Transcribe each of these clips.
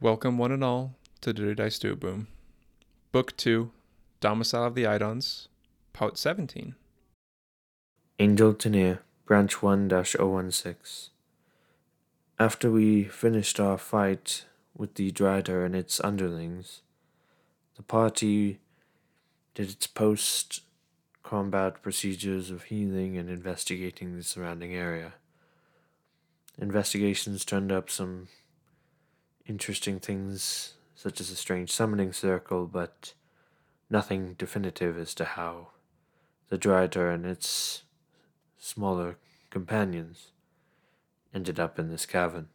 Welcome, one and all, to Dirty Dice Duabrume. Book 2, Domicile of the Aydans, Part 17. Angel Tenier, Branch 1 Dash 016. After we finished our fight with the Drider and its underlings, the party did its post combat procedures of healing and investigating the surrounding area. Investigations turned up some interesting things, such as a strange summoning circle, but nothing definitive as to how the Drider and its smaller companions ended up in this cavern.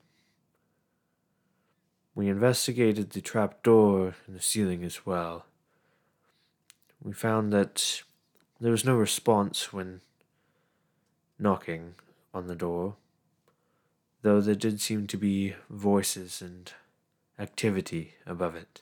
We investigated the trap door in the ceiling as well. We found that there was no response when knocking on the door, though there did seem to be voices and activity above it.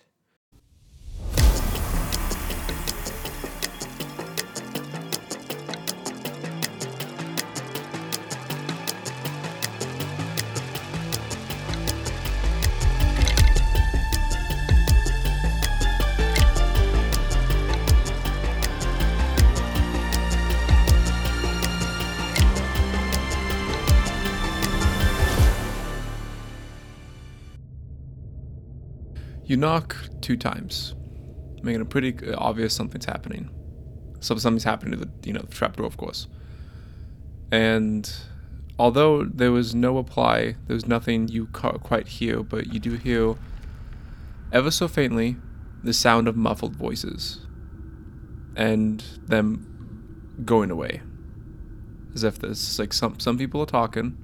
You knock two times, making it pretty obvious something's happening. So something's happening to the you know the trapdoor, of course. And although there was no apply, there was nothing you ca- quite hear, but you do hear, ever so faintly, the sound of muffled voices, and them going away, as if there's like some some people are talking,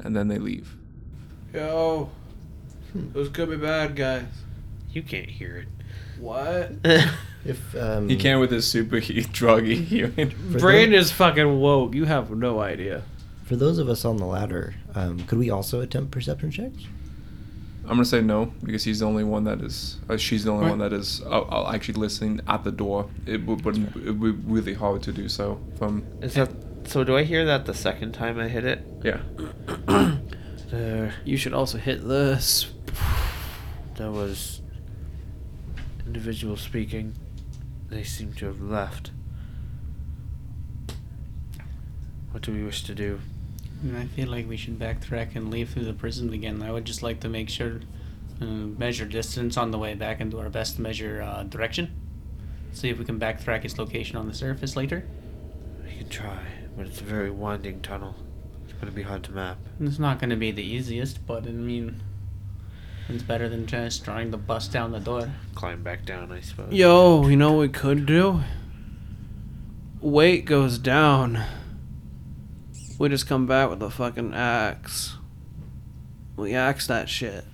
and then they leave. Yo, hmm. those could be bad guys. You can't hear it. What? If um, He can with his super heat druggy hearing. for Brain tho- is fucking woke. You have no idea. for those of us on the ladder, um, could we also attempt perception checks? I'm gonna say no because he's the only one that is. Uh, she's the only Right. one that is uh, uh, actually listening at the door. It would, but it would be really hard to do so from. Is that so? Do I hear that the second time I hit it? Yeah. There, You should also hit this. there was individual speaking. They seem to have left. What do we wish to do? I feel like we should backtrack and leave through the prison again. I would just like to make sure, uh, measure distance on the way back and do our best to measure uh, direction. See if we can backtrack its location on the surface later. We can try, but it's a very winding tunnel. It's going to be hard to map. It's not going to be the easiest, but I mean, it's better than just trying to bust down the door. Climb back down, I suppose. Yo, you know what we could do? Weight goes down. We just come back with a fucking axe. We axe that shit.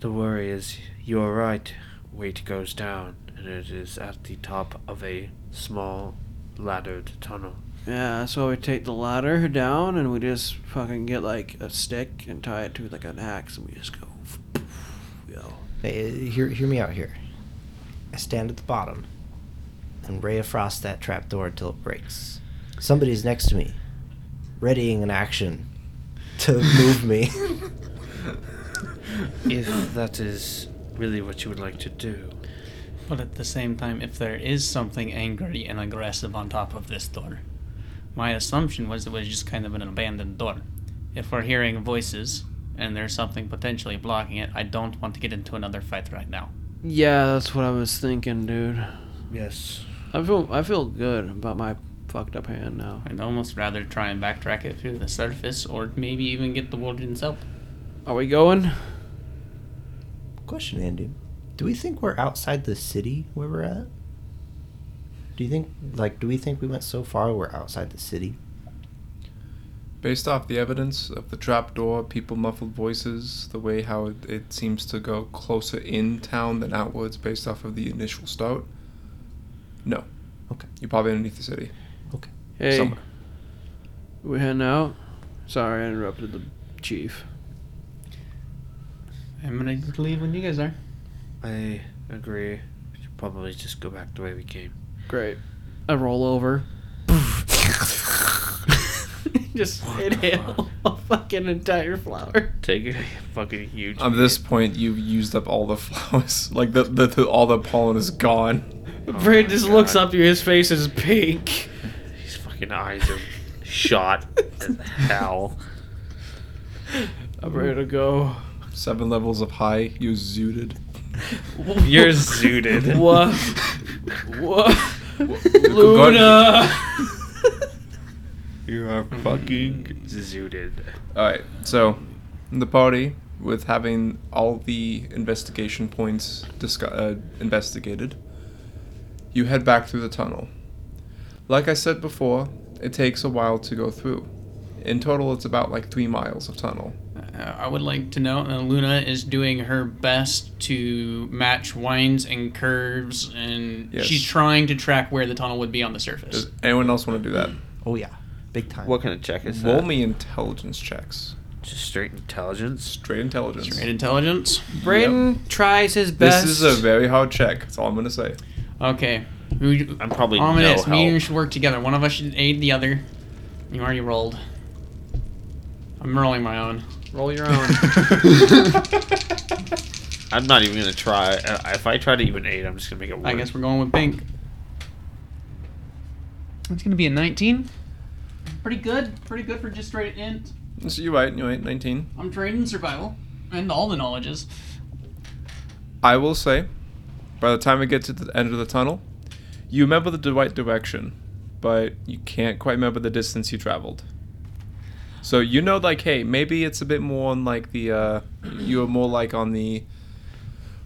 The worry is, you're right. Weight goes down, and it is at the top of a small laddered tunnel. Yeah, so we take the ladder down and we just fucking get like a stick and tie it to like an axe and we just go. Yo. Hey, hear, hear me out here. I stand at the bottom and ray of frost that trapdoor until it breaks. Somebody's next to me, readying an action to move me. if that is really what you would like to do, But at the same time, if there is something angry and aggressive on top of this door, my assumption was it was just kind of an abandoned door. If we're hearing voices and there's something potentially blocking it, I don't want to get into another fight right now. Yeah, that's what I was thinking, dude. yes, I feel I feel good about my fucked up hand now. I'd almost rather try and backtrack it through the surface or maybe even get the warden's help. Are we going? Question, Andy. Do we think we're outside the city where we're at? Do you think, like, do we think we went so far we're outside the city? Based off the evidence of the trapdoor, people muffled voices, the way how it, it seems to go closer in town than outwards, based off of the initial start. No. Okay. You're probably underneath the city. Okay. Hey, Somewhere. we heading out? Sorry, I interrupted the chief. I'm gonna leave when you guys are. I agree. We should probably just go back the way we came. Great. I roll over. Just inhale a fucking entire flower. Take a fucking huge. At this point, you've used up all the flowers. Like the, the, the all the pollen is gone. Oh Brain just looks up to you, his face is pink. His fucking eyes are shot as hell. I'm ready to go. Seven levels of high. You zooted. You're zooted. What? What? Go- Luna! You are fucking zooted. All right. So, the party with having all the investigation points discu- uh, investigated, you head back through the tunnel. Like I said before, it takes a while to go through. In total, it's about like three miles of tunnel. Uh, I would like to note that Luna is doing her best to match winds and curves, and Yes. she's trying to track where the tunnel would be on the surface. Does anyone else want to do that? Oh yeah, big time. What kind of check is Roll that? me intelligence checks. Just straight intelligence. Straight intelligence. Straight intelligence. Braden tries his best. This is a very hard check. That's all I'm gonna say. Okay. Who? I'm probably Ominous. no Me and you should work together. One of us should aid the other. You already rolled. I'm rolling my own. Roll your own. I'm not even gonna try. Uh, If I try to even aid, I'm just gonna make it worse. I guess we're going with pink. It's gonna be a 19. Pretty good. Pretty good for just straight int. So you're right. You're right. 19. I'm trained in survival and all the knowledges. I will say, by the time we get to the end of the tunnel, you remember the right direction, but you can't quite remember the distance you traveled. So you know, like, hey, maybe it's a bit more on like the. uh You were more like on the.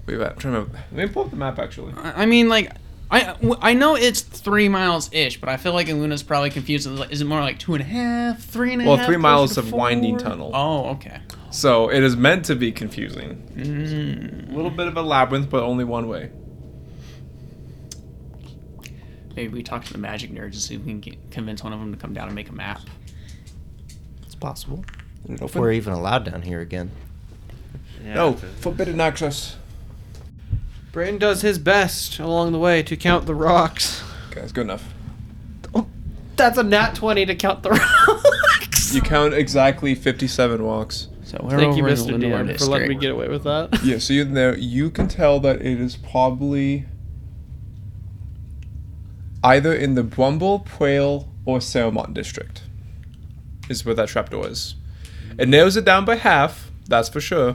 Wait, wait, I'm trying to remember. Let me pull up the map actually. I I mean, like, I I know it's three miles ish, but I feel like Luna's probably confused. Is it more like two and a half, three and a half? Well, three miles to of winding tunnel. Oh, okay. So it is meant to be confusing. Mm. A little bit of a labyrinth, but only one way. Maybe we talk to the magic nerds to see if we can get, convince one of them to come down and make a map. It's possible. If we're even allowed down here again. Yeah, No, it's forbidden access. Braden does his best along the way to count the rocks. Okay, that's good enough. Oh, that's a nat 20 to count the rocks. You count exactly 57 walks. So we're Thank you, over in Mr. Lindor DM, for letting me get away with that. Yeah, so you there you can tell that it is probably either in the Brumble, Prail, or Ceremont district. Is where that trapdoor is. It narrows it down by half, that's for sure.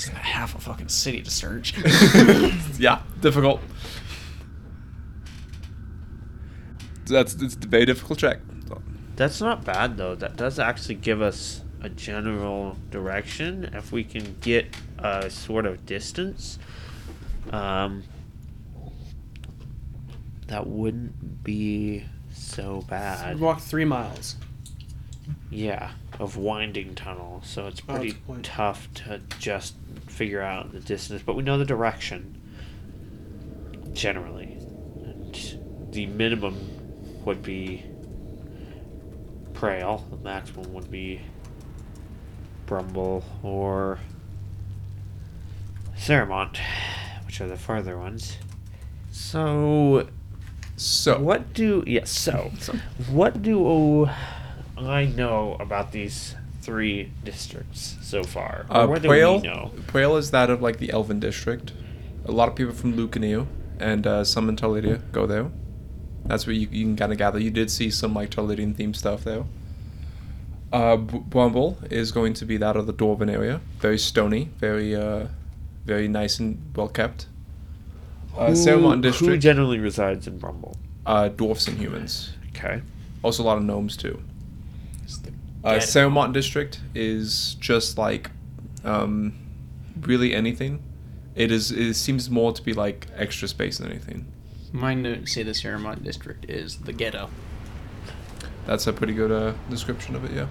It's got half a fucking city to search. yeah, difficult. That's it's a very difficult check. So, That's not bad though. That does actually give us a general direction if we can get a sort of distance. Um, that wouldn't be so bad. Walk three miles. Yeah, of winding tunnel, so it's Oh, that's pretty a point. tough to just figure out the distance, but we know the direction generally. And the minimum would be Prail, the maximum would be Brumble or Ceramont, which are the farther ones. So, so what do yes? So, what do I know about these three districts so far? Uh, what do we know? Prail is that of like the Elven district. A lot of people from Lucanio and uh, some in Toledo go there. That's what you, you can kind of gather. You did see some like Toledan themed stuff there. Uh, B- Brumble is going to be that of the Dwarven area. Very stony, very uh, very nice and well kept. Uh, who, Ceremont who district, generally resides in Brumble? uh, dwarfs and humans. Okay. Also a lot of gnomes too. Uh, Dead. District is just like um, really anything. It is. It seems more to be like extra space than anything. My notes say the Ceramont district is the ghetto. That's a pretty good uh, description of it. Yeah.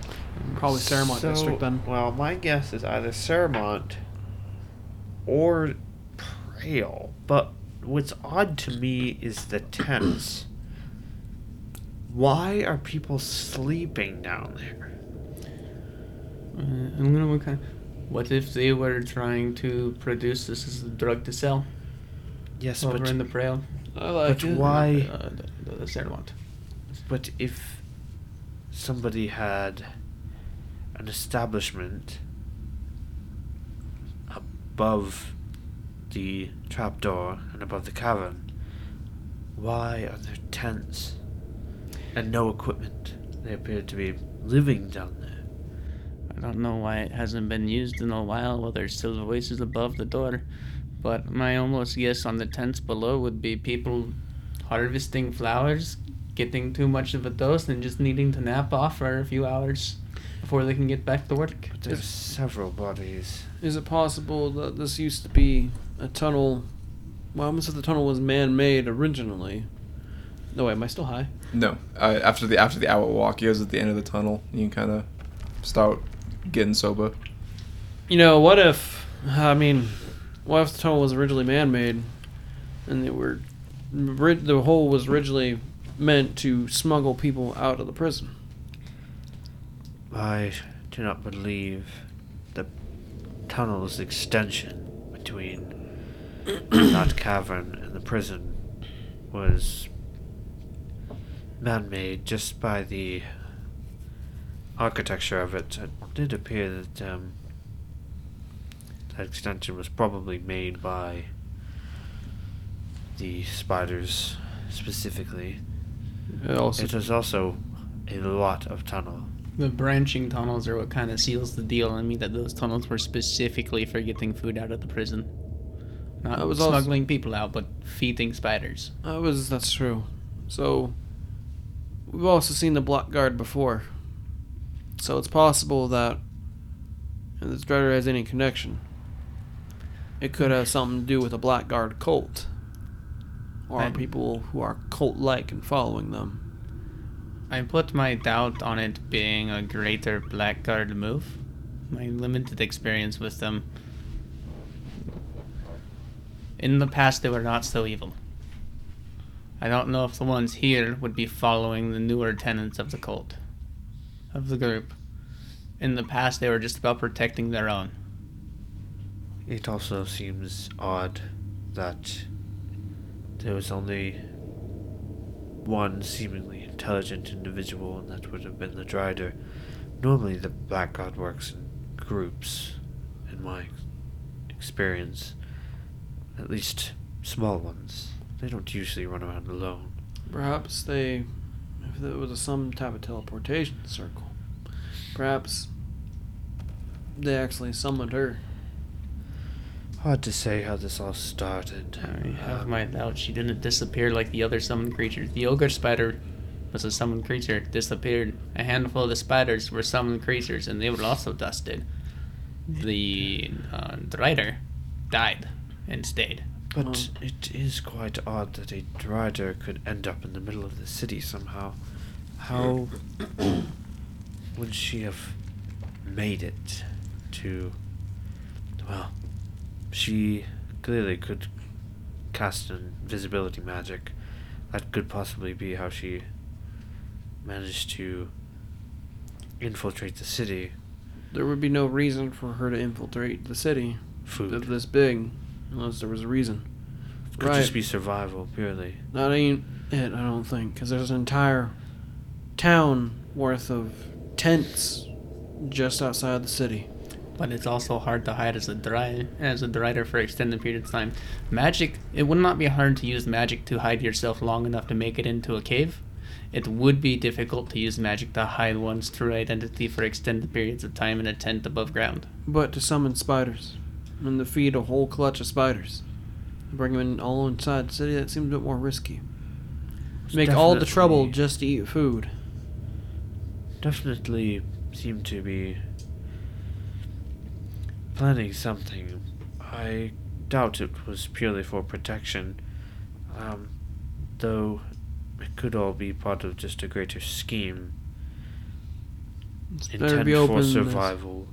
Probably Ceramont So, district then. Well, my guess is either Ceramont or Prail. But what's odd to me is the tents. Why are people sleeping down there? Uh, I'm gonna what kind what if they were trying to produce this as a drug to sell Yes, over but in the Prail? I like But it. why- Uh, the, the Ceramont. But if somebody had an establishment above the trapdoor and above the cavern. Why are there tents and no equipment? They appear to be living down there. I don't know why it hasn't been used in a while while there's still voices above the door. But my almost guess on the tents below would be people harvesting flowers, getting too much of a dose, and just needing to nap off for a few hours before they can get back to work. But there's Is- several bodies. Is it possible that this used to be a tunnel? Well, almost if the tunnel was man-made originally. No wait, am I still high? No, uh, after the after the hour walk, you guys at the end of the tunnel. You can kind of start getting sober. You know, what if? I mean, what if the tunnel was originally man-made, and they were, the hole was originally meant to smuggle people out of the prison? I do not believe the tunnel's extension between that cavern and the prison was man made just by the architecture of it. It did appear that um, that extension was probably made by the spiders specifically. It also, It was also a lot of tunnel. The branching tunnels are what kind of seals the deal. I mean that those tunnels were specifically for getting food out of the prison. Not That was also- smuggling people out, but feeding spiders. that was that's true. So, we've also seen the blackguard before. So it's possible that if this Drider has any connection, it could have something to do with a blackguard cult, or Right. people who are cult-like and following them. I put my doubt on it being a greater blackguard move. My limited experience with them. In the past, they were not so evil. I don't know if the ones here would be following the newer tenets of the cult, of the group. In the past, they were just about protecting their own. It also seems odd that there was only one seemingly intelligent individual, and that would have been the Drider. Normally, the Blackguard works in groups, in my experience. At least small ones. They don't usually run around alone. Perhaps they, if it was some type of teleportation circle, perhaps they actually summoned her. Hard to say how this all started. I have my doubts. She didn't disappear like the other summoned creatures. The ogre spider was a summoned creature, disappeared. A handful of the spiders were summoned creatures, and they were also dusted. The uh, Drider died and stayed. But Um, it is quite odd that a Drider could end up in the middle of the city somehow. How would she have made it to. Well, she clearly could cast invisibility magic. That could possibly be how she managed to infiltrate the city. There would be no reason for her to infiltrate the city Food. th- this big, unless there was a reason. could right. just be survival, purely. That ain't it, I don't think, because there's an entire town worth of tents just outside the city. But it's also hard to hide as a dry as a drider for extended period of time. Magic it would not be hard to use magic to hide yourself long enough to make it into a cave. It would be difficult to use magic to hide one's true identity for extended periods of time in a tent above ground. But to summon spiders and to feed a whole clutch of spiders, bring them in all inside the city, that seems a bit more risky. Make all the trouble just to eat food. definitely seem to be planning something. I doubt it was purely for protection, um, though it could all be part of just a greater scheme It's intent for survival.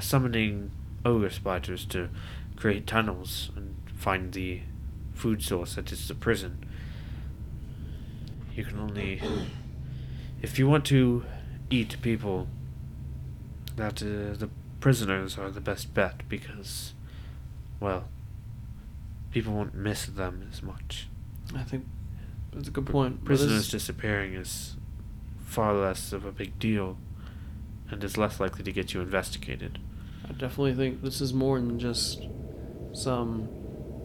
Summoning ogre spiders to create tunnels and find the food source that is the prison. You can only. If you want to eat people, that uh, the prisoners are the best bet because, well, people won't miss them as much. I think that's a good point. Prisoners disappearing is far less of a big deal and is less likely to get you investigated. I definitely think this is more than just some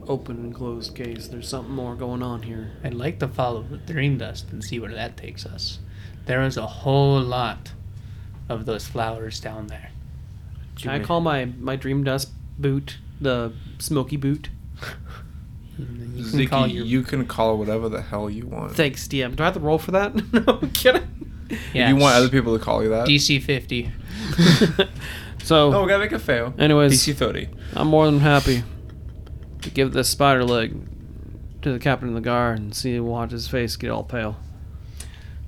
open and closed case. There's something more going on here. I'd like to follow the dream dust and see where that takes us. There is a whole lot of those flowers down there. Can I call my, my dream dust boot the smoky boot? You can Ziki, call your you can call it whatever the hell you want. Thanks, DM. Do I have to roll for that? no, I'm kidding. yeah, You want other people to call you that? DC 50. so, Oh, we gotta make a fail. anyways, DC 30. I'm more than happy to give this spider leg to the captain of the guard and see watch his face get all pale.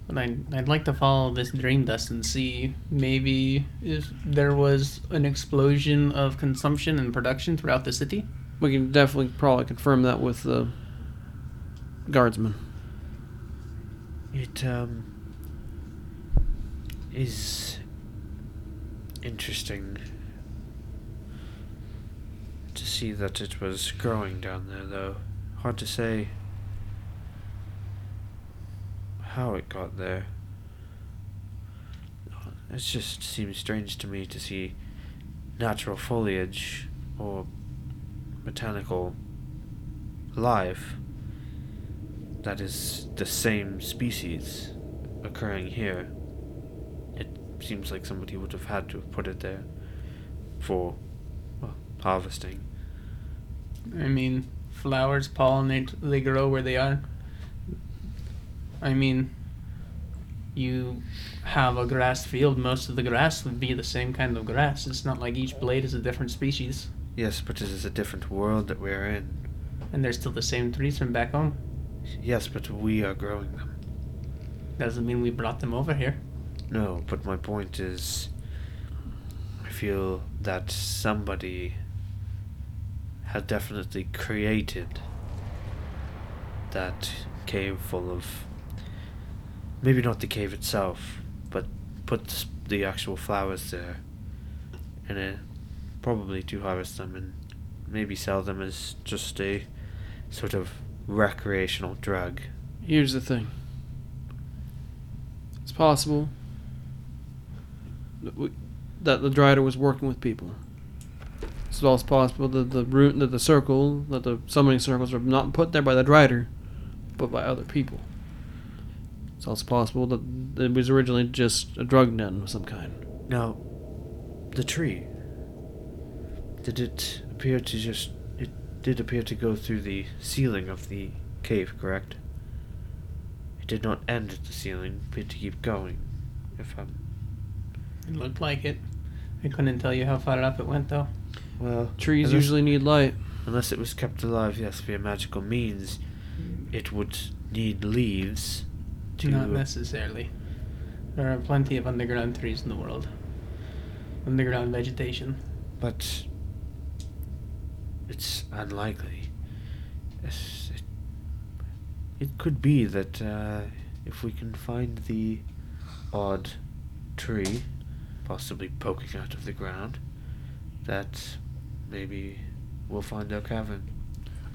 But I'd, I'd like to follow this dream dust and see maybe if there was an explosion of consumption and production throughout the city. We can definitely probably confirm that with the guardsman. It um is interesting to see that it was growing down there though. Hard to say how it got there. It just seems strange to me to see natural foliage or botanical life that is the same species occurring here. Seems like somebody would have had to have put it there for well, harvesting. I mean, flowers pollinate, they grow where they are. I mean, you have a grass field, most of the grass would be the same kind of grass. It's not like each blade is a different species. Yes, but it is a different world that we're in. And they're still the same trees from back home. Yes, but we are growing them. Doesn't mean we brought them over here. No, but my point is I feel that somebody had definitely created that cave full of maybe not the cave itself, but put the actual flowers there and it probably to harvest them and maybe sell them as just a sort of recreational drug. Here's the thing. It's possible that, the Drider was working with people. It's also possible that the root, that the circle, that the summoning circles are not put there by the Drider, but by other people. It's also possible that it was originally just a drug den of some kind. Now, the tree. Did it appear to just. It did appear to go through the ceiling of the cave, correct? It did not end at the ceiling, appeared to keep going. If I'm. It looked like it. I couldn't tell you how far up it went, though. Well. Trees unless- usually need light. Unless it was kept alive, yes, via magical means, it would need leaves to. Not necessarily. There are plenty of underground trees in the world. Underground vegetation. But. It's unlikely. Yes, it, it could be that uh, if we can find the odd tree, possibly poking out of the ground, that maybe we'll find our cavern.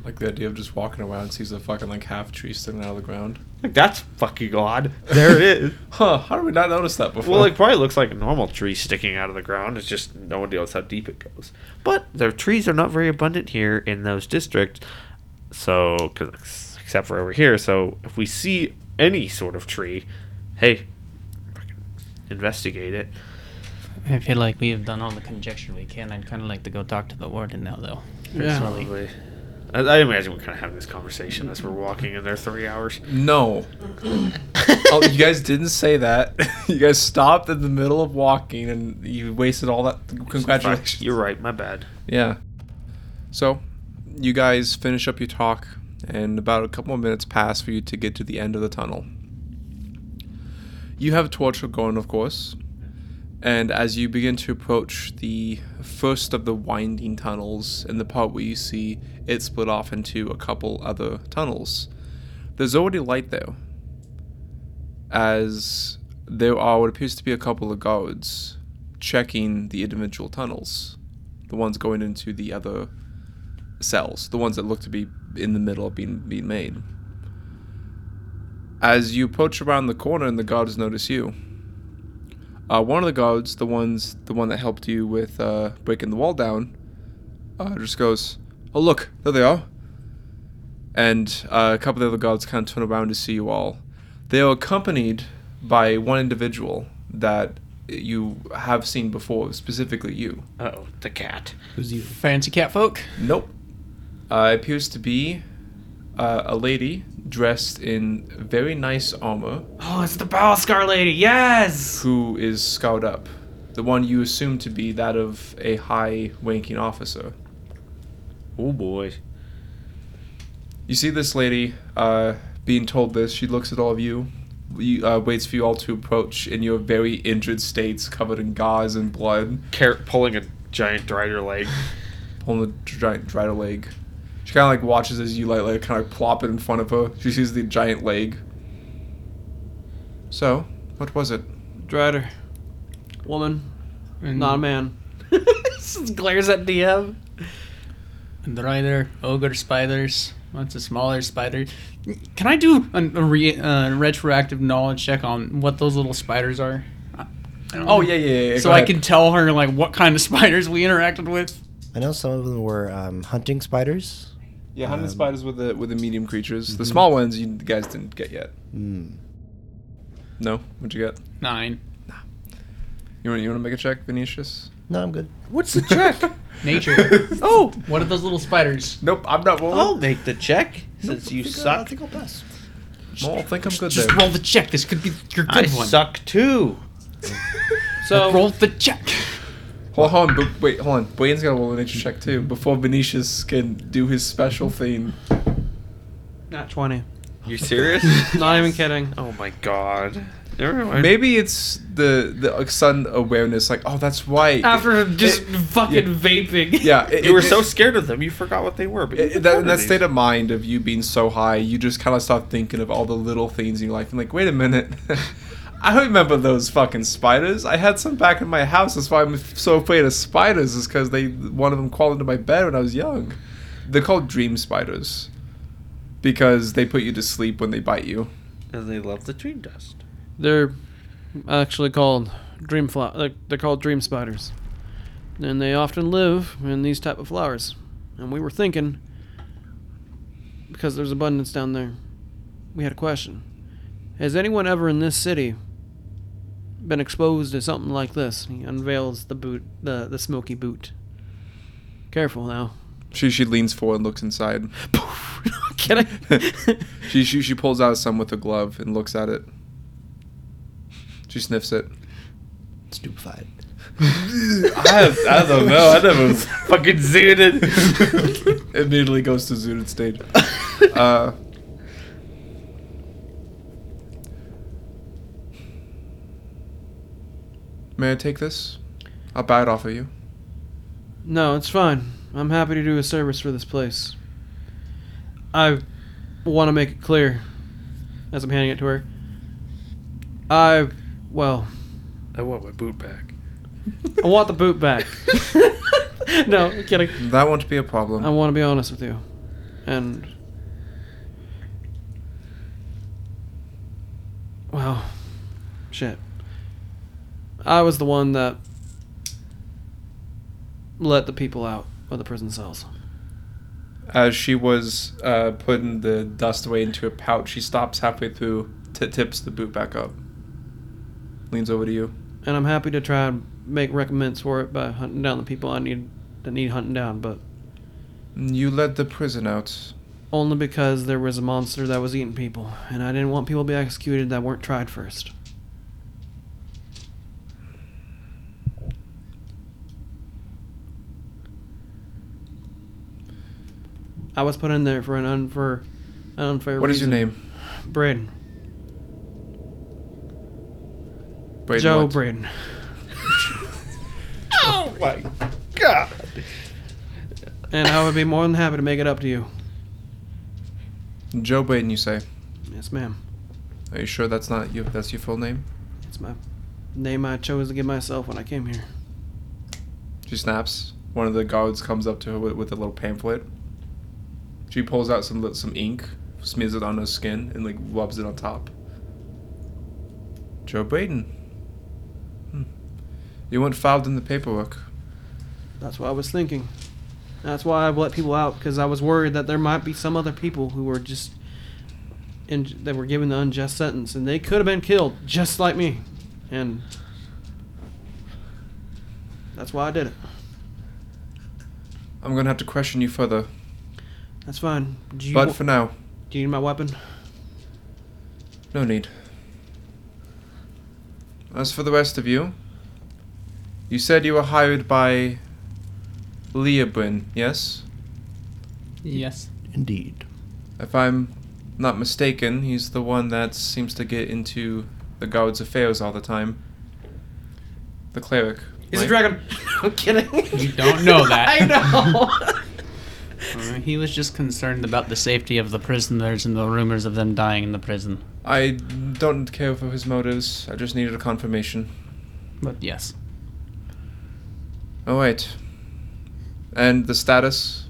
Like the idea of just walking around and sees a fucking like half tree sticking out of the ground. Like, that's fucking odd. There it is. Huh, how did we not notice that before? Well, it probably looks like a normal tree sticking out of the ground. It's just no one knows how deep it goes. But the trees are not very abundant here in those districts. So, cause, except for over here. So, if we see any sort of tree, hey, investigate it. I feel like we have done all the conjecture we can. I'd kind of like to go talk to the warden now, though. Yeah. Personally. Probably. I, I imagine we're kind of having this conversation as we're walking in there three hours. no. oh, you guys didn't say that. you guys stopped in the middle of walking and you wasted all that. Congratulations. You're right. My bad. Yeah. So, you guys finish up your talk, and about a couple of minutes pass for you to get to the end of the tunnel. You have a torch going, of course, and as you begin to approach the first of the winding tunnels, in the part where you see it split off into a couple other tunnels, there's already light there. As there are what appears to be a couple of guards checking the individual tunnels the ones going into the other cells, the ones that look to be in the middle of being being made. As you approach around the corner and the guards notice you, uh, one of the guards, the ones, the one that helped you with uh, breaking the wall down, uh, just goes, "Oh look, there they are." And uh, a couple of the other guards kind of turn around to see you all. They are accompanied by one individual that you have seen before, specifically you. Oh, the cat. Who's you? Fancy cat folk. Nope. Uh, it appears to be uh, a lady dressed in very nice armor Oh, it's the Balscar lady. Yes. who is scarred up. The one you assume to be that of a high ranking officer. Oh boy. You see this lady uh, being told this. She looks at all of you, you uh, waits for you all to approach in your very injured states, covered in gauze and blood, Carrot pulling a giant drider leg. pulling a giant dried leg. She kind of like watches as you like, like kind of plop it in front of her. She sees the giant leg. So, what was it? Drider. Woman. And Not a man. Just glares at DM. And the ogre spiders. What's a smaller spider? Can I do a, a re, uh, retroactive knowledge check on what those little spiders are? I- I don't Oh yeah, yeah, yeah. So go I ahead. can tell her like what kind of spiders we interacted with. I know some of them were um, hunting spiders. Yeah, hunted Um, spiders with the with the medium creatures. The small ones you guys didn't get yet. Hmm. No, what'd you get? Nine. You want you want to make a check, Venetius? No, I'm good. What's the check? Nature. oh, one of those little spiders? Nope, I'm not rolling. I'll make the check since you I think, uh, I think I'll pass. Well, I think I'm good Just there. roll the check. This could be your good I one. suck too. So roll the check. Hold on, but wait, hold on. Wayne's got a roll a nature check too before Venetius can do his special thing. not twenty. You serious? Not even kidding. oh my god. Never mind. Maybe it's the the like, sudden awareness, like, oh, that's right. After just It- fucking yeah. vaping. yeah, it, you were it- so scared of them, you forgot what they were. But it, that, in that recorded state of mind of you being so high, you just kind of start thinking of all the little things in your life. And like, wait a minute, I remember those fucking spiders. I had some back in my house. That's why I'm so afraid of spiders. Is because they one of them crawled into my bed when I was young. They're called dream spiders because they put you to sleep when they bite you. and they love the dream dust. They're actually called dream flower. They're, they're called dream spiders, and they often live in these type of flowers. And we were thinking, because there's abundance down there, we had a question: Has anyone ever in this city been exposed to something like this? He unveils the boot, the the smoky boot. Careful now. She she leans forward and looks inside. Can I? She she she pulls out some with a glove and looks at it. She sniffs it. Stupefied. I, I don't know. I never Fucking zooted. immediately goes to zooted stage. Uh, may I take this? I'll buy it off of you. No, it's fine. I'm happy to do a service for this place. I want to make it clear, as I'm handing it to her. I, well, I want my boot back. I want the boot back. no, I'm kidding. That won't be a problem. I want to be honest with you. And. Well, shit. I was the one that let the people out of the prison cells. As she was uh, putting the dust away into a pouch, she stops halfway through, t- tips the boot back up, leans over to you. And I'm happy to try and make recompense for it by hunting down the people I need that need hunting down, but You let the prison out. only because there was a monster that was eating people, and I didn't want people to be executed that weren't tried first. I was put in there for an un for an unfair. What is your name? Braden. Braden Joe what? Braden. Oh my god. And I would be more than happy to make it up to you. Joe Braden, you say? Yes, ma'am. Are you sure that's not you? That's your full name? It's my name I chose to give myself when I came here. She snaps. One of the guards comes up to her with, with a little pamphlet. She pulls out some some ink, smears it on her skin, and like rubs it on top. Joe Braden. Hmm. You weren't filed in the paperwork. That's what I was thinking. That's why I let people out because I was worried that there might be some other people who were just in that were given the unjust sentence and they could have been killed just like me, and that's why I did it. I'm gonna have to question you further, That's fine. Do you but wa- for now, do you need my weapon? no need. As for the rest of you, you said you were hired by Leobryn, yes? Yes. Indeed. If I'm not mistaken, he's the one that seems to get into the guard's affairs all the time. The cleric. He's a dragon. I'm kidding. You don't know that. I know. He was just concerned about the safety of the prisoners and the rumors of them dying in the prison. I don't care for his motives. I just needed a confirmation. But yes. Oh wait. And the status?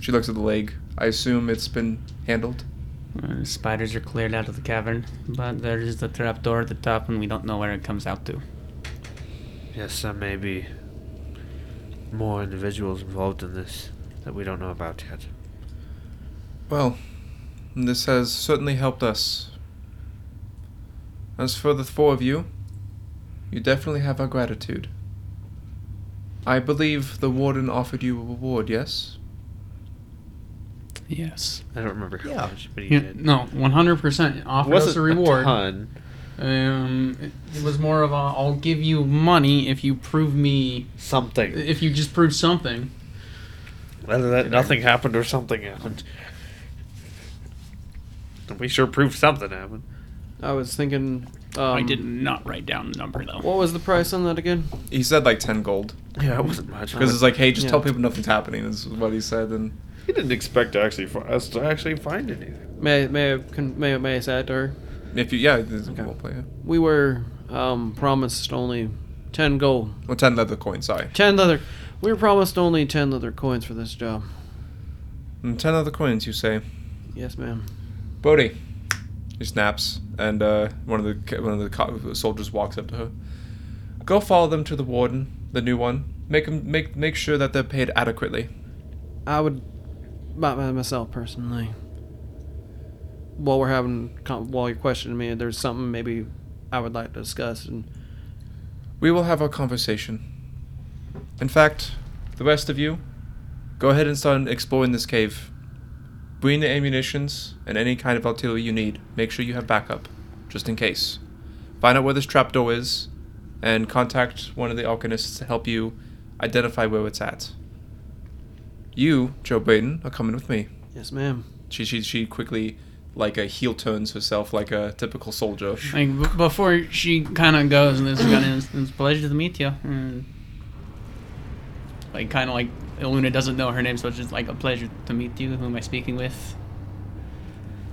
She looks at the leg. I assume it's been handled. Uh, spiders are cleared out of the cavern, but there is the trapdoor at the top, and we don't know where it comes out to. Yes, there may be more individuals involved in this that we don't know about yet. Well, this has certainly helped us. As for the four of you, you definitely have our gratitude. I believe the warden offered you a reward, yes? Yes. I don't remember how Yeah. much, but he Yeah, did. no, 100% offered Wasn't us a reward. ton. Um, it, it was more of a I'll give you money if you prove me, Something. if you just prove something. Whether that nothing happened or something happened. We sure proved something happened. I was thinking. Um, I did not write down the number though. What was the price on that again? He said like 10 gold. Yeah, it wasn't much. Because it's like, hey, just Yeah. tell people nothing's happening, is what he said. And he didn't expect to actually fi- us to actually find anything. May may I con- may, may I say it to her? if you, yeah, this Okay. will play it. We were um, promised only ten gold, Well, 10 leather coins, sorry. ten leather. We were promised only ten leather coins for this job. Mm, 10 leather coins, you say. Yes, ma'am. Bodhi. He snaps, and uh, one of the one of the soldiers walks up to her. Go follow them to the warden, the new one. Make 'em- make make sure that they're paid adequately. I would, by by myself personally. While we're having, while you're questioning me, there's something maybe I would like to discuss, and We will have our conversation. In fact, the rest of you, go ahead and start exploring this cave. Bring the ammunitions and any kind of artillery you need. Make sure you have backup, just in case. Find out where this trapdoor is, and contact one of the alchemists to help you identify where it's at. You, Joe Braden, are coming with me. yes, ma'am. She she she quickly, like a heel turns herself like a typical soldier. Like b- before she kind of goes, and this is gonna it's, it's a pleasure to meet you. And, like kind of like Luna doesn't know her name, so it's just like a pleasure to meet you. Who am I speaking with?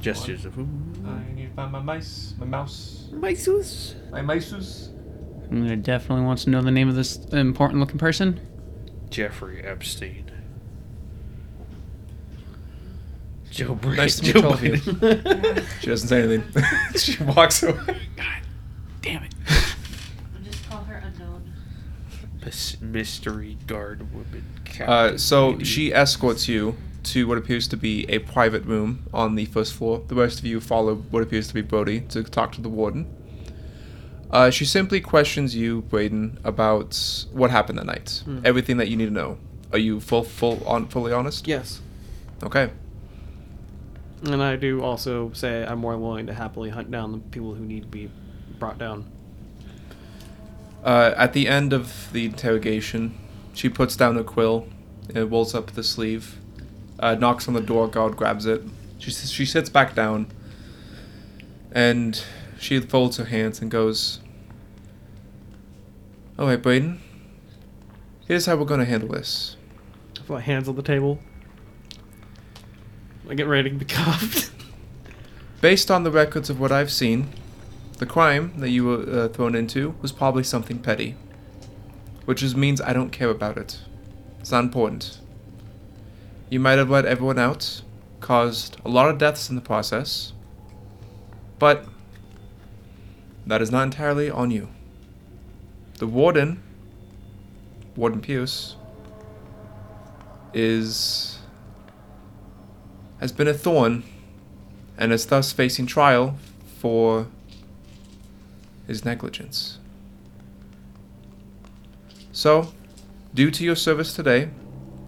Gestures of who? I need to find my mice, my mouse, Mysus. my mices. Luna definitely wants to know the name of this important looking person. Jeffrey Epstein. Joe Brady. Nice to meet Joe all of you. Brady. She doesn't say anything. she walks away. God damn it. We'll just call her unknown. Mys- Mystery guard woman. Uh, so Lady. she escorts you to what appears to be a private room on the first floor. The rest of you follow what appears to be Brody to talk to the warden. Uh, she simply questions you, Braden, about what happened that night. Hmm. Everything that you need to know. Are you full, full, on, fully honest? Yes, Okay. and I do also say I'm more willing to happily hunt down the people who need to be brought down. Uh, at the end of the interrogation, she puts down a quill, and rolls up the sleeve, uh, knocks on the door. Guard grabs it. She she sits back down, and she folds her hands and goes, "All right, Braden. Here's how we're gonna handle this. I put my hands on the table. I get ready to be cuffed. Based on the records of what I've seen, the crime that you were uh, thrown into was probably something petty, which is, means I don't care about it. It's not important. You might have let everyone out, caused a lot of deaths in the process. But that is not entirely on you. The warden, Warden Pierce, is has been a thorn and is thus facing trial for his negligence. So, due to your service today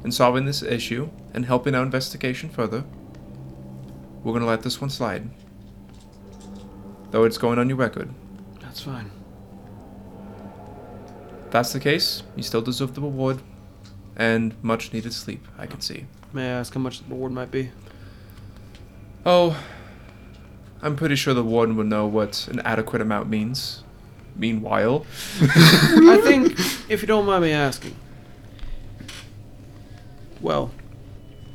in solving this issue and helping our investigation further, we're going to let this one slide. Though it's going on your record. That's fine. If that's the case, you still deserve the reward and much needed sleep, I can oh. see. May I ask how much the reward might be? Oh, I'm pretty sure the warden would know what an adequate amount means. Meanwhile, I think, if you don't mind me asking, well,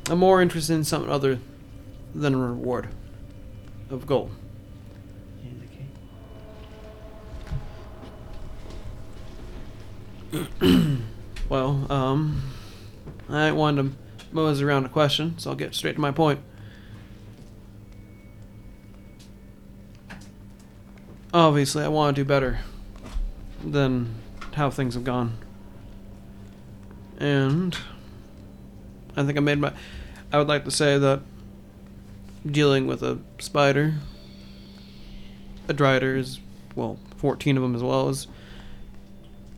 I'm more interested in something other than a reward of gold. Well, um, I one to mosey around a question, so I'll get straight to my point. Obviously, I want to do better than how things have gone. And I think I made my. I would like to say that dealing with a spider, a drider is, well, 14 of them as well, is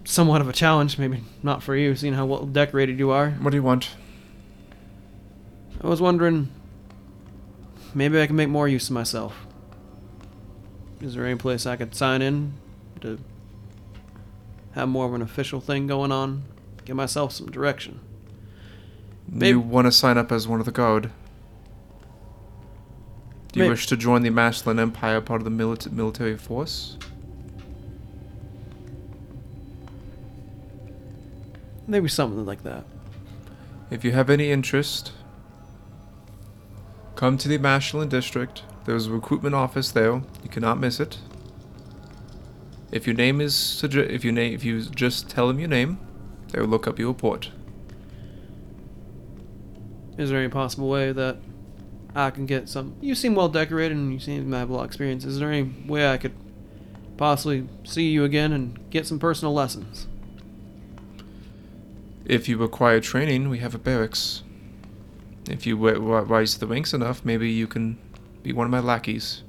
somewhat of a challenge. Maybe not for you, seeing how well decorated you are. what do you want? I was wondering, maybe I can make more use of myself. Is there any place I could sign in to have more of an official thing going on? Give myself some direction. Maybe- You want to sign up as one of the guard? Do you May- wish to join the Masculine Empire, part of the milita- military force? Maybe something like that. If you have any interest, come to the Masculine District. There's a recruitment office there. You cannot miss it. If your name is if you name if you just tell them your name, they will look up your report. Is there any possible way that I can get some? You seem well decorated and you seem to have a lot of experience. Is there any way I could possibly see you again and get some personal lessons? If you require training, we have a barracks. If you rise to the ranks enough, maybe you can be one of my lackeys.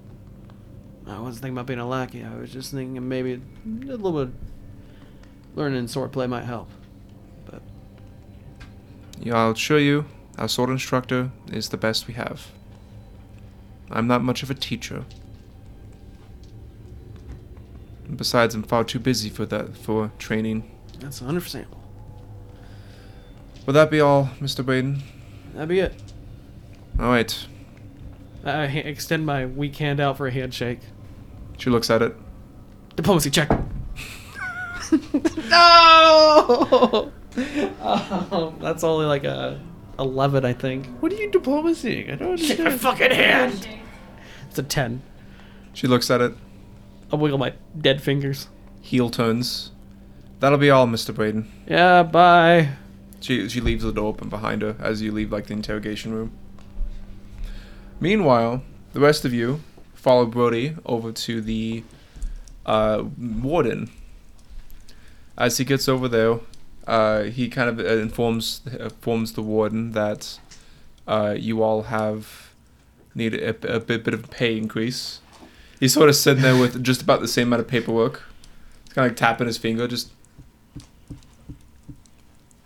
I wasn't thinking about being a lackey. I was just thinking maybe a little bit learning swordplay might help. But Yeah, I'll assure you, our sword instructor is the best we have. I'm not much of a teacher. And Besides, I'm far too busy for that for training. that's understandable. Will that be all, Mr. Braden? That'd be it. All right. I ha- extend my weak hand out for a handshake. She looks at it. Diplomacy check. no. Um, that's only like a eleven, I think. What are you diplomacy? I don't understand. Shake my understand. fucking hand. It's a ten. She looks at it. I wiggle my dead fingers. Heel turns. That'll be all, Mr. Braden. Yeah, bye. She she leaves the door open behind her as you leave like the interrogation room. Meanwhile, the rest of you follow Brody over to the uh, warden. As he gets over there, uh, he kind of uh, informs informs the warden that uh, you all have need a, a bit, bit of a pay increase. He's sort of sitting there with just about the same amount of paperwork. He's kind of like tapping his finger, just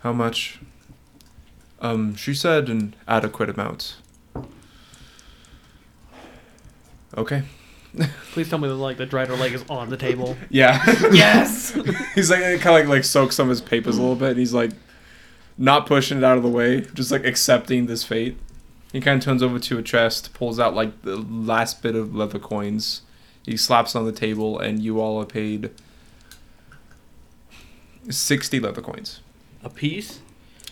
how much? Um, she said an adequate amount. Okay. Please tell me that like the drider leg is on the table. Yeah. yes. he's like kind of like like soaks some of his papers a little bit. And he's like not pushing it out of the way, just like accepting this fate. He kind of turns over to a chest, pulls out like the last bit of leather coins. He slaps it on the table, and you all are paid sixty leather coins. A piece?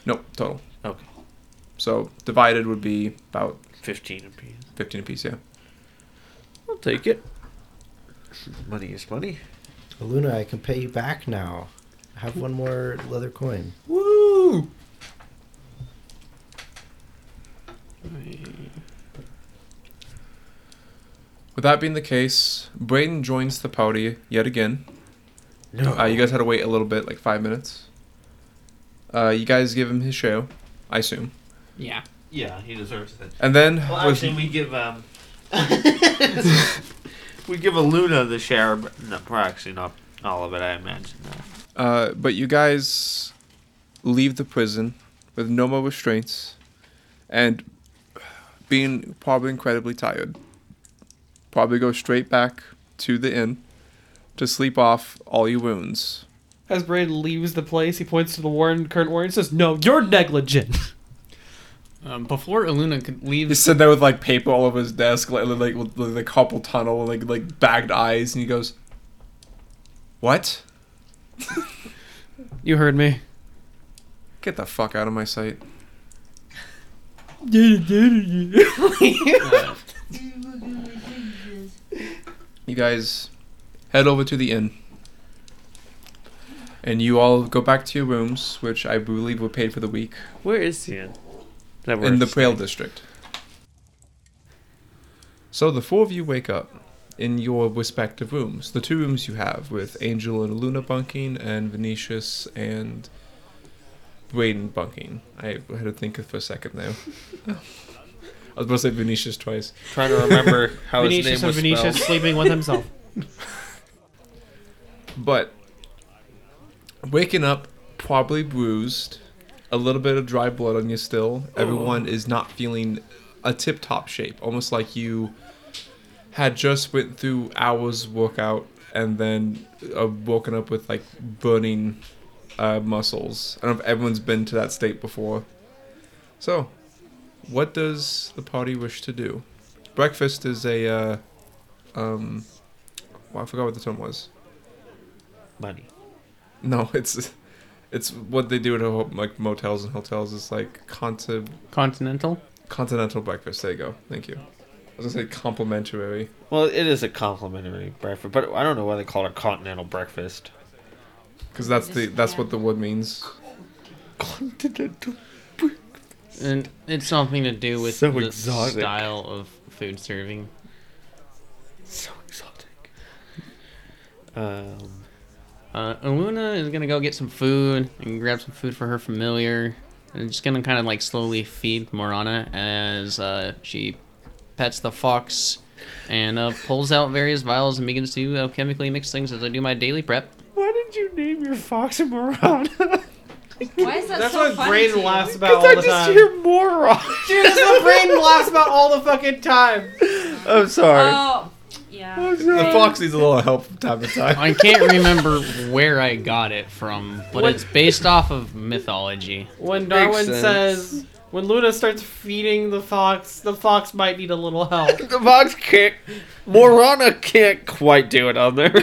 Nope, total. Okay. So divided would be about 15 a piece. fifteen apiece. Yeah. I'll take it. Money is money. Luna, I can pay you back now. I have one more leather coin. Woo! With that being the case, Braden joins the party yet again. No. Uh, you guys had to wait a little bit, like five minutes. Uh, you guys give him his show, I assume. Yeah. Yeah, he deserves it. And then, Well, with- actually, we give um, we give a Luna the share, but no, well, actually not all of it. I imagine. No. uh, but you guys leave the prison with no more restraints, and being probably incredibly tired. Probably go straight back to the inn to sleep off all your wounds. As Braden leaves the place, he points to the warden, current warden, and says, "No, you're negligent." Um, before Aluna could leave, He's sitting there with like paper all over his desk, like like with like, the carpal tunnel, like like bagged eyes, and he goes, "What? You heard me. Get the fuck out of my sight!" uh, You guys head over to the inn, and you all go back to your rooms, which I believe were paid for the week Where is he in? That in the we're Prail staying? district. So the four of you wake up in your respective rooms. The two rooms you have with Angel and Luna bunking, and Venetius and Braden bunking. I had to think for a second there. I was supposed to say Venetius twice. Trying to remember how his Venetius name and was Venetius spelled. sleeping with himself. But waking up probably bruised, a little bit of dry blood on you still. Everyone is not feeling a tip top shape, almost like you had just went through hours workout and then uh, woken up with like burning uh, muscles. I don't know if everyone's been to that state before. So, what does the party wish to do? Breakfast is a uh, um, well, I forgot what the term was. Money. No, it's it's what they do at ho- like motels and hotels. It's like conti- Continental. continental breakfast. There you go. Thank you. I was gonna say complimentary. Well, it is a complimentary breakfast, but I don't know why they call it a continental breakfast. because that's the that's what the word means. Continental. And it's something to do with So the exotic. style of food serving. So exotic. Um. Uh, Aluna is gonna go get some food and grab some food for her familiar, and just gonna kind of like slowly feed Morana as uh, she pets the fox and uh, pulls out various vials and begins to uh, chemically mix things as I do my daily prep. Why did you name your fox Morana? Why is that That's so what funny Braden to you? laughs about all I the just time. hear moron. Dude, that's what Braden laughs about all the fucking time. I'm sorry. Oh, yeah. The fox needs a little help from time to time. I can't remember where I got it from, but What- it's based off of mythology. When Darwin sense. says, when Luna starts feeding the fox, the fox might need a little help. the fox can't. Morana can't quite do it on there.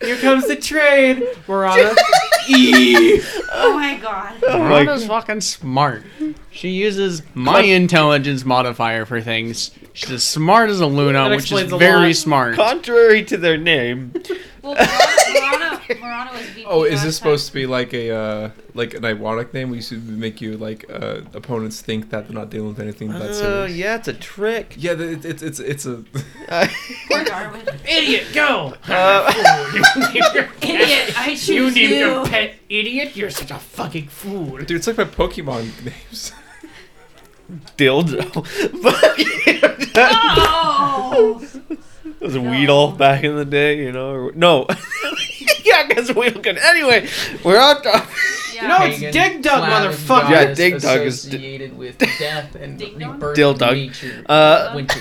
Here comes the train, Morana. E. Oh my god. Morana's fucking smart. She uses my intelligence modifier for things. She's as smart as a Luna, That which is explains a very lot. smart. Contrary to their name, Well, Morana, Morana, Morana was VP Oh, is this time. supposed to be like a uh, like an ironic name? We should make you like uh, opponents think that they're not dealing with anything that's uh, serious. yeah, it's a trick. Yeah, the- it, it's it's it's a. Poor Idiot, go! Uh, Idiot, I choose You you. need your pet idiot. You're such a fucking fool. Dude, it's like my Pokemon names. Dildo. But Oh! it was a Weedle back in the day, you know. Or, no. yeah, because Weedle can. Anyway, we're out. top. Yeah. No, it's Dig Dug, motherfucker. Yeah, Dig Dug is d- associated with death and Dig rebirth Dill Dug. nature. Uh, winter.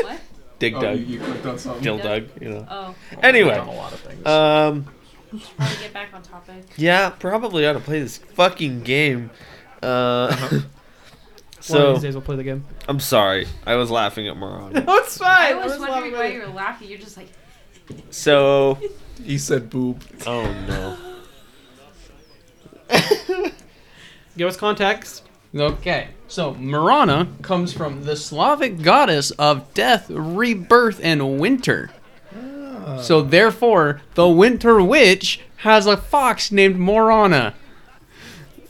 What? Dig Oh, Dug. you, you clicked on something. Dill Dug? Dug, you know. Oh, Anyway, On a lot of things. um, probably get back on topic. yeah, probably ought to play this fucking game. Uh, One of so these days we'll play the game. I'm sorry, I was laughing at Moron. No, it's I fine. was We're wondering why you were laughing. You're just like, So, He said boob. oh no. Give us context. Okay, so Morana comes from the Slavic goddess of death, rebirth, and winter. Ah. So therefore, the Winter Witch has a fox named Morana.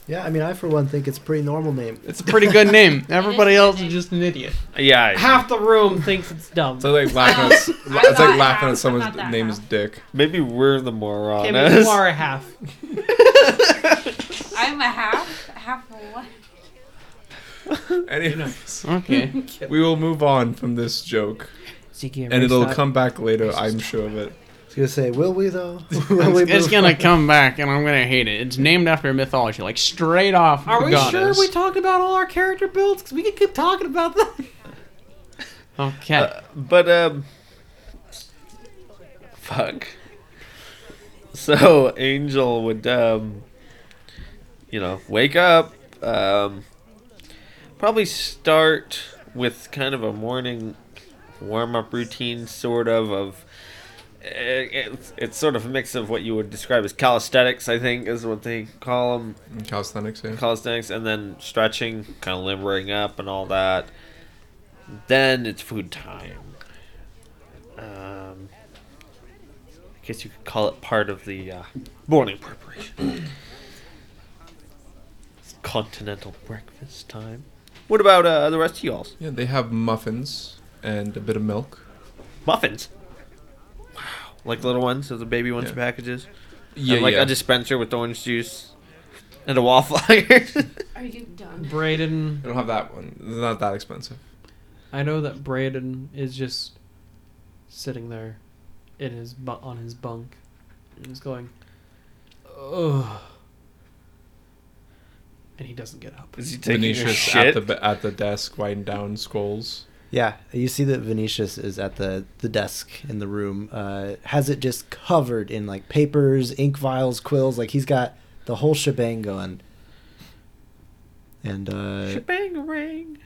Yeah, I mean, I for one think it's a pretty normal name. It's a pretty good name. Everybody good else name. is just an idiot. Yeah, Half the room thinks it's dumb. So like laughing at, s- I it's like laughing at someone's not that name is. Dick. maybe we're the moron. Okay, maybe you are a half. I'm a half. Half of what? Anyways, Okay. we will move on from this joke, Ziki, and it'll come back later. I'm sure of it. I was gonna say, will we though? will we It's, it's gonna on? come back, and I'm gonna hate it. It's named after mythology, like straight off. Are we goddess. sure we talked about all our character builds? Because we can keep talking about them. Okay. Uh, but um, fuck. So Angel would um, you know, wake up, um, probably start with kind of a morning warm up routine, sort of of. It's, it's sort of a mix of what you would describe as calisthenics, I think, is what they call them Calisthenics, yeah. calisthenics and then stretching, kind of limbering up and all that. Then it's food time. Um, I guess you could call it part of the uh, morning preparation. it's continental breakfast time. What about uh, the rest of y'all's? Yeah, they have muffins and a bit of milk. Muffins. Wow. Like little ones, so the baby ones Yeah. packages. Yeah, and like yeah. a dispenser with orange juice. And a waffle iron. Are you done? Braden, I don't have that one. It's not that expensive. I know that Braden is just sitting there in his bu- on his bunk and he's going, ugh. And he doesn't get up. Is he taking a Venetius shit? at the at the desk writing down scrolls. Yeah, you see that Venetius is at the, the desk in the room. Uh, has it just covered in like papers, ink vials, quills. Like he's got the whole shebang going. And uh, Shebang ring.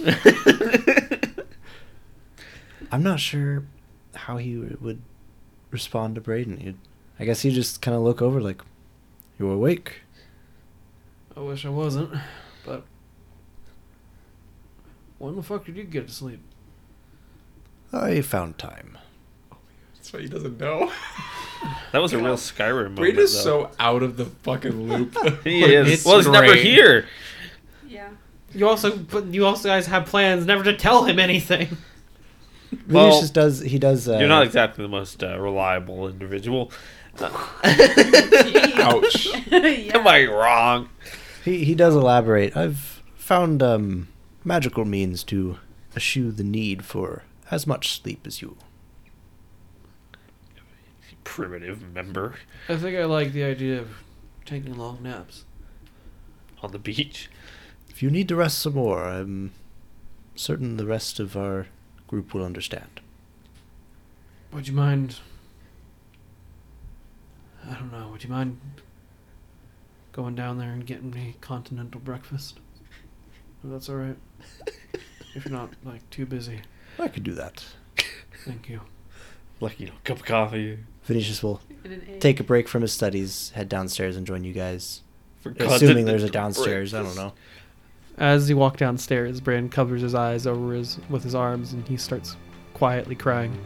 I'm not sure how he would respond to Braden. He'd, I guess he'd just kind of look over like, "You awake?" I wish I wasn't, but when the fuck did you get to sleep? I found time. That's why he doesn't know. That was a real Skyrim moment. Braid is though. so out of the fucking loop. He is. It's well, he's never great. here. Yeah. You also, but you also guys have plans never to tell him anything. Well, Venetius does. He does. Uh, You're not exactly the most uh, reliable individual. Ouch. yeah. Am I wrong? He he does elaborate. I've found um magical means to eschew the need for as much sleep as you. Primitive member I think I like the idea of taking long naps. on the beach. If you need to rest some more, I'm certain the rest of our group will understand. Would you mind? I don't know. Would you mind going down there and getting me continental breakfast? If that's all right. if you're not like too busy, I could do that. thank you. Like you know, cup of coffee. Venetius will And take a break from his studies, head downstairs, and join you guys. For Assuming there's a continental downstairs. I don't know. As he walk downstairs, Brandon covers his eyes over his with his arms, and he starts quietly crying.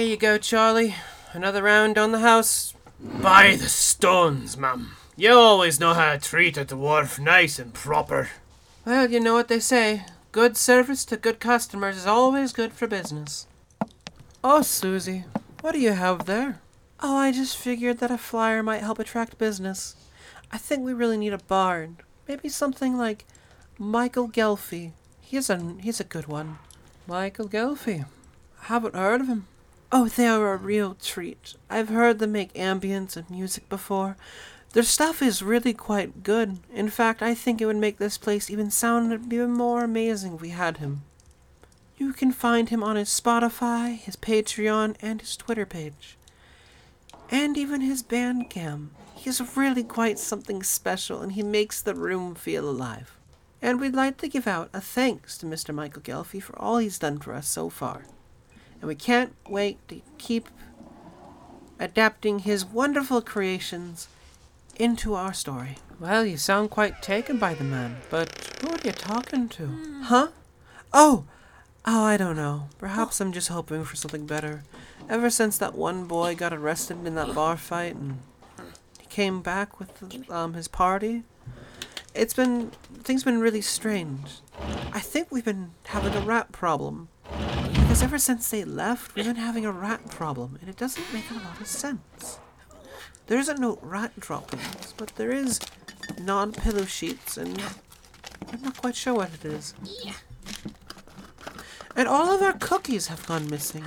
Here you go, Charlie. Another round on the house. By the stones, ma'am. You always know how to treat a dwarf nice and proper. Well, you know what they say. Good service to good customers is always good for business. Oh, Susie, what do you have there? Oh, I just figured that a flyer might help attract business. I think we really need a bard. Maybe something like Michael Ghelfi. He's a he's a good one. Michael Ghelfi. Haven't heard of him. Oh, they are a real treat. I've heard them make ambience and music before. Their stuff is really quite good. In fact, I think it would make this place even sound even more amazing if we had him. You can find him on his Spotify, his Patreon, and his Twitter page. and even his Bandcamp. He is really quite something special, and he makes the room feel alive. And we'd like to give out a thanks to Mr. Michael Ghelfi for all he's done for us so far. And we can't wait to keep adapting his wonderful creations into our story. Well, you sound quite taken by the man, but who are you talking to? Huh? Oh! Oh, I don't know. Perhaps I'm just hoping for something better. Ever since that one boy got arrested in that bar fight and he came back with um, his party, it's been things been really strange. I think we've been having a rat problem. Because ever since they left, we've been having a rat problem, and it doesn't make a lot of sense. There isn't no rat droppings, but there is non-pillow sheets, and I'm not quite sure what it is. And all of our cookies have gone missing.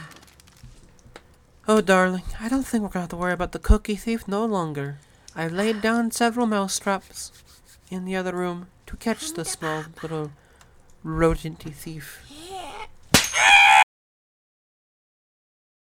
Oh, darling, I don't think we're going to have to worry about the cookie thief no longer. I laid down several mouse traps in the other room to catch the small little rodenty thief.